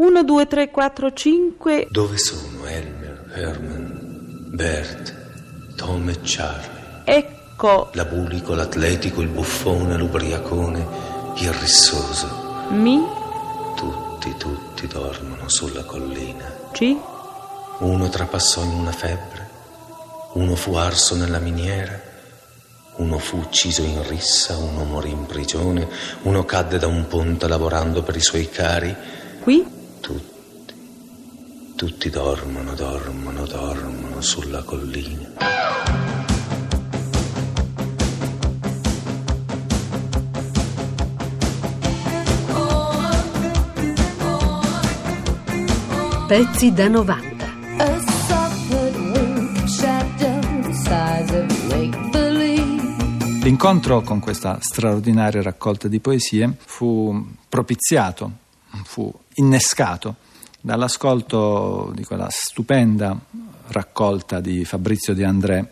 1, 2, 3, 4, 5. Dove sono Elmer, Herman, Bert, Tom e Charlie? Ecco, L'abulico, l'atletico, il buffone, l'ubriacone, il rissoso. mi, Tutti, tutti dormono sulla collina. ci, Uno trapassò in una febbre, uno fu arso nella miniera, uno fu ucciso in rissa, uno morì in prigione, uno cadde da un ponte lavorando per i suoi cari. qui, Tutti, tutti dormono, dormono, dormono sulla collina. Pezzi da 90. A soft wink shadow the size of make believe. L'incontro con questa straordinaria raccolta di poesie fu propiziato, fu innescato dall'ascolto di quella stupenda raccolta di Fabrizio De André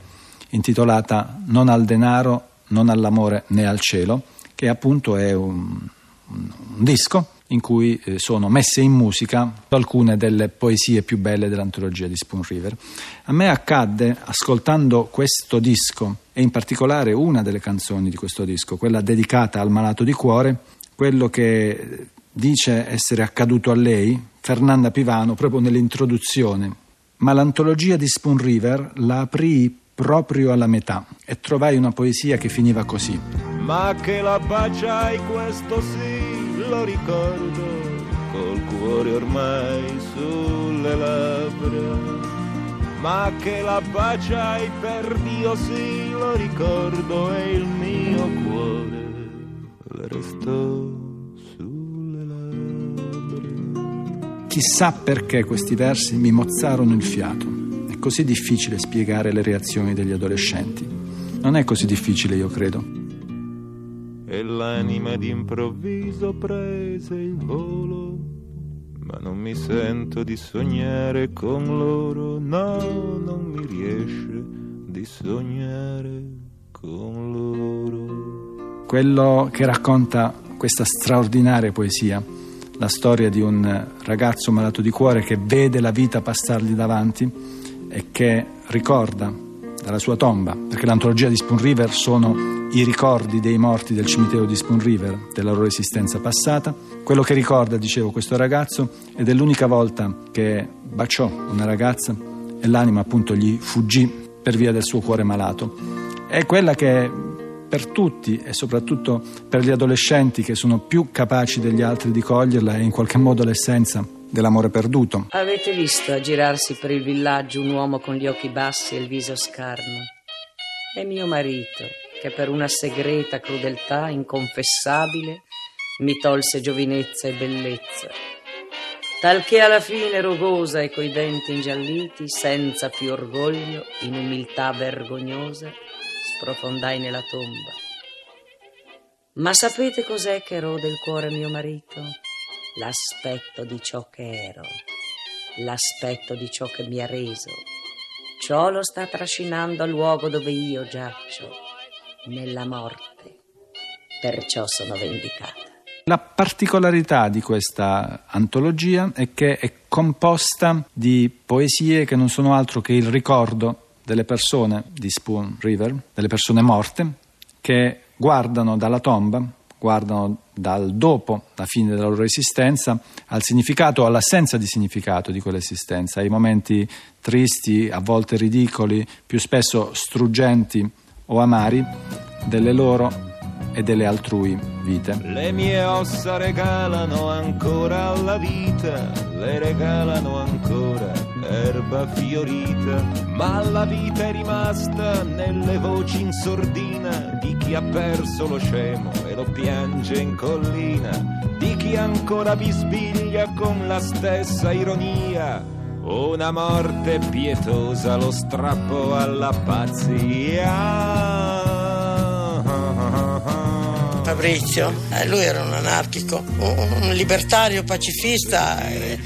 intitolata Non al denaro, non all'amore né al cielo, che appunto è un, un- disco in cui eh, sono messe in musica alcune delle poesie più belle dell'antologia di Spoon River. A me accadde, ascoltando questo disco, e in particolare una delle canzoni di questo disco, quella dedicata al malato di cuore, quello che dice essere accaduto a lei, Fernanda Pivano, proprio nell'introduzione. Ma l'antologia di Spoon River la aprì proprio alla metà e trovai una poesia che finiva così. Ma che la baciai questo sì, lo ricordo, col cuore ormai sulle labbra. Ma che la baciai per Dio sì, lo ricordo e il mio cuore restò Chissà perché questi versi mi mozzarono il fiato. È così difficile spiegare le reazioni degli adolescenti. Non è così difficile, io credo. E l'anima d'improvviso prese il volo, ma non mi sento di sognare con loro, no, non mi riesce di sognare con loro. Quello che racconta questa straordinaria poesia, la storia di un ragazzo malato di cuore che vede la vita passargli davanti e che ricorda dalla sua tomba, perché l'antologia di Spoon River sono i ricordi dei morti del cimitero di Spoon River, della loro esistenza passata. Quello che ricorda, dicevo, questo ragazzo ed è l'unica volta che baciò una ragazza e l'anima appunto gli fuggì per via del suo cuore malato. È quella che per tutti e soprattutto per gli adolescenti che sono più capaci degli altri di coglierla è in qualche modo l'essenza dell'amore perduto. Avete visto aggirarsi per il villaggio un uomo con gli occhi bassi e il viso scarno? È mio marito, che per una segreta crudeltà inconfessabile mi tolse giovinezza e bellezza. Talché alla fine rugosa e coi denti ingialliti, senza più orgoglio, in umiltà vergognosa, sprofondai nella tomba. Ma sapete cos'è che rode il cuore mio marito? L'aspetto di ciò che ero, l'aspetto di ciò che mi ha reso. Ciò lo sta trascinando al luogo dove io giaccio, nella morte. Perciò sono vendicata. La particolarità di questa antologia è che è composta di poesie che non sono altro che il ricordo delle persone di Spoon River, delle persone morte, che guardano dalla tomba, guardano dal dopo la fine della loro esistenza al significato o all'assenza di significato di quell'esistenza, ai momenti tristi, a volte ridicoli, più spesso struggenti o amari delle loro e delle altrui vite. Le mie ossa regalano ancora alla vita, le regalano ancora erba fiorita, ma la vita è rimasta nelle voci in sordina di chi ha perso lo scemo e lo piange in collina, di chi ancora bisbiglia con la stessa ironia. Una morte pietosa, lo strappo alla pazzia. Fabrizio, eh, lui era un anarchico, un, libertario pacifista eh,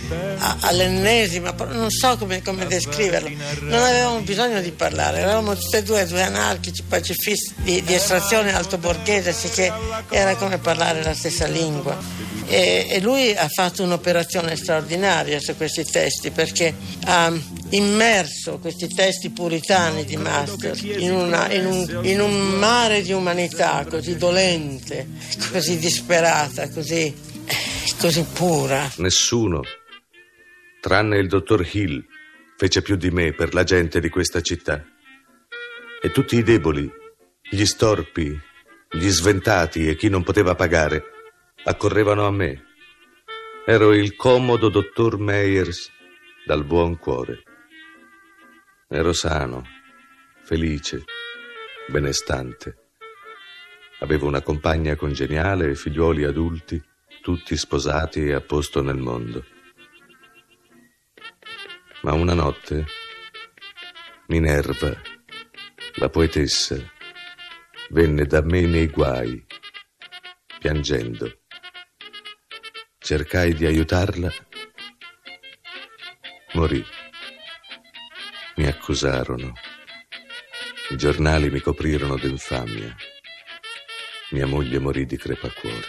all'ennesima, non so come, come descriverlo. Non avevamo bisogno di parlare, eravamo tutti e due due anarchici pacifisti di, di estrazione altoborghese, sicché era come parlare la stessa lingua. E, e lui ha fatto un'operazione straordinaria su questi testi perché ha immerso questi testi puritani di Masters in, una, in, un, in un mare di umanità così dolente, così disperata, così, così pura. Nessuno, tranne il dottor Hill, fece più di me per la gente di questa città. E tutti i deboli, gli storpi, gli sventati e chi non poteva pagare, accorrevano a me. Ero il comodo dottor Meyers dal buon cuore. Ero sano, felice, benestante. Avevo una compagna congeniale e figliuoli adulti, tutti sposati e a posto nel mondo. Ma una notte Minerva, la poetessa, venne da me nei guai, piangendo. Cercai di aiutarla. Morì. Mi accusarono. I giornali mi coprirono d'infamia. Mia moglie morì di crepacuore.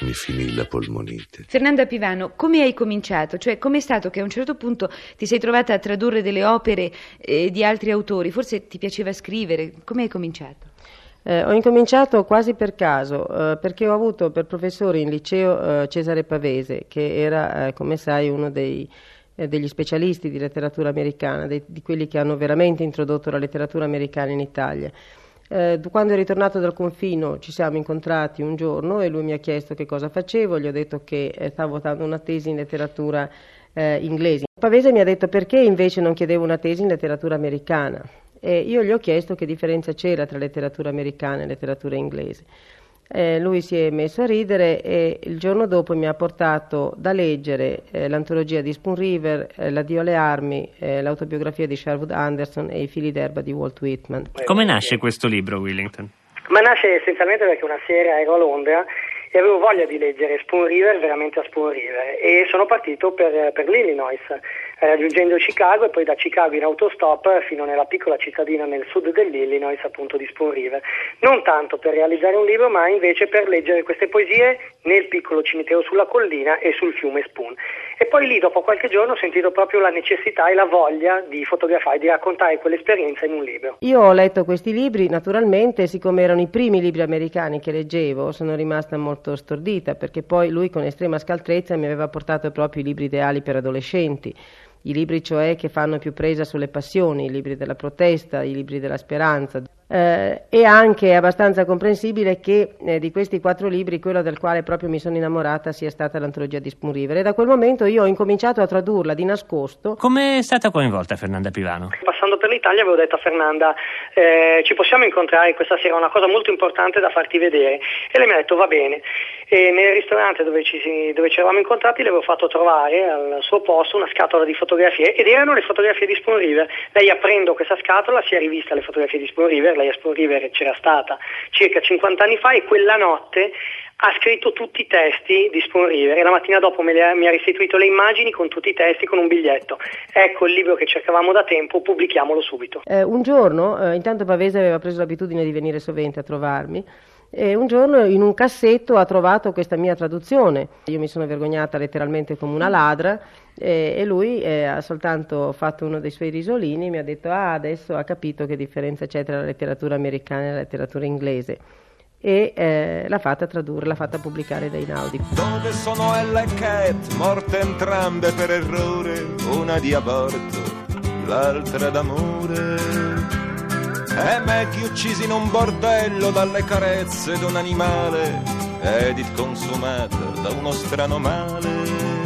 Mi finì la polmonite. Fernanda Pivano, come hai cominciato? Cioè, com'è stato che a un certo punto ti sei trovata a tradurre delle opere eh, di altri autori? Forse ti piaceva scrivere. Come hai cominciato? Eh, ho incominciato quasi per caso, eh, perché ho avuto per professore in liceo eh, Cesare Pavese, che era, eh, come sai, uno dei, eh, degli specialisti di letteratura americana, dei, di quelli che hanno veramente introdotto la letteratura americana in Italia. Eh, quando è ritornato dal confino ci siamo incontrati un giorno e lui mi ha chiesto che cosa facevo, gli ho detto che eh, stavo votando una tesi in letteratura eh, inglese. Pavese mi ha detto perché invece non chiedevo una tesi in letteratura americana e io gli ho chiesto che differenza c'era tra letteratura americana e letteratura inglese. Eh, lui si è messo a ridere e il giorno dopo mi ha portato da leggere eh, l'antologia di Spoon River, eh, L'addio alle armi, eh, l'autobiografia di Sherwood Anderson e I fili d'erba di Walt Whitman. Come nasce questo libro, Willington? Ma nasce essenzialmente perché una sera ero a Londra e avevo voglia di leggere Spoon River veramente a Spoon River e sono partito per, per l'Illinois raggiungendo Chicago e poi da Chicago in autostop fino nella piccola cittadina nel sud dell'Illinois, appunto di Spoon River. Non tanto per realizzare un libro, ma invece per leggere queste poesie nel piccolo cimitero sulla collina e sul fiume Spoon. E poi lì, dopo qualche giorno, ho sentito proprio la necessità e la voglia di fotografare, di raccontare quell'esperienza in un libro. Io ho letto questi libri, naturalmente, siccome erano i primi libri americani che leggevo, sono rimasta molto stordita, perché poi lui con estrema scaltrezza mi aveva portato proprio i libri ideali per adolescenti i libri cioè che fanno più presa sulle passioni, i libri della protesta, i libri della speranza. Eh, e anche è abbastanza comprensibile che eh, di questi quattro libri quello del quale proprio mi sono innamorata sia stata l'antologia di Spoon e da quel momento io ho incominciato a tradurla di nascosto. Come è stata coinvolta Fernanda Pivano? Passando per l'Italia avevo detto a Fernanda eh, ci possiamo incontrare questa sera, una cosa molto importante da farti vedere e lei mi ha detto va bene e nel ristorante dove ci, dove ci eravamo incontrati le avevo fatto trovare al suo posto una scatola di fotografie ed erano le fotografie di Spoon River. Lei aprendo questa scatola si è rivista le fotografie di Spoon River lei a Spoon River c'era stata circa 50 anni fa e quella notte ha scritto tutti i testi di Spoon River e la mattina dopo mi ha restituito le immagini con tutti i testi con un biglietto. Ecco il libro che cercavamo da tempo, pubblichiamolo subito. Eh, un giorno, eh, intanto Pavese aveva preso l'abitudine di venire sovente a trovarmi e un giorno in un cassetto ha trovato questa mia traduzione. Io mi sono vergognata letteralmente come una ladra e, e lui eh, ha soltanto fatto uno dei suoi risolini e mi ha detto ah adesso ha capito che differenza c'è tra la letteratura americana e la letteratura inglese e eh, l'ha fatta tradurre, l'ha fatta pubblicare da Inaudi. Dove sono Ella e Cat, morte entrambe per errore, una di aborto, l'altra d'amore. E Maggie uccisi in un bordello dalle carezze d'un animale, Edith consumata da uno strano male.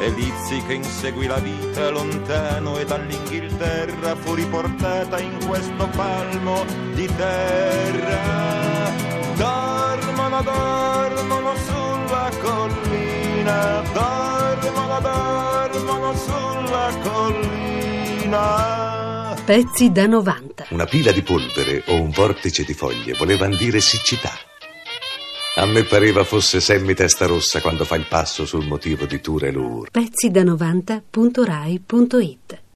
E Lizzie che inseguì la vita lontano e dall'Inghilterra fu riportata in questo palmo di terra. Dormono, dormono sulla collina, dormono, dormono sulla collina. Pezzi da 90. Una pila di polvere o un vortice di foglie volevano dire siccità. A me pareva fosse Sammy Testa Rossa quando fa il passo sul motivo di Ture Lur. Pezzi da 90.rai.it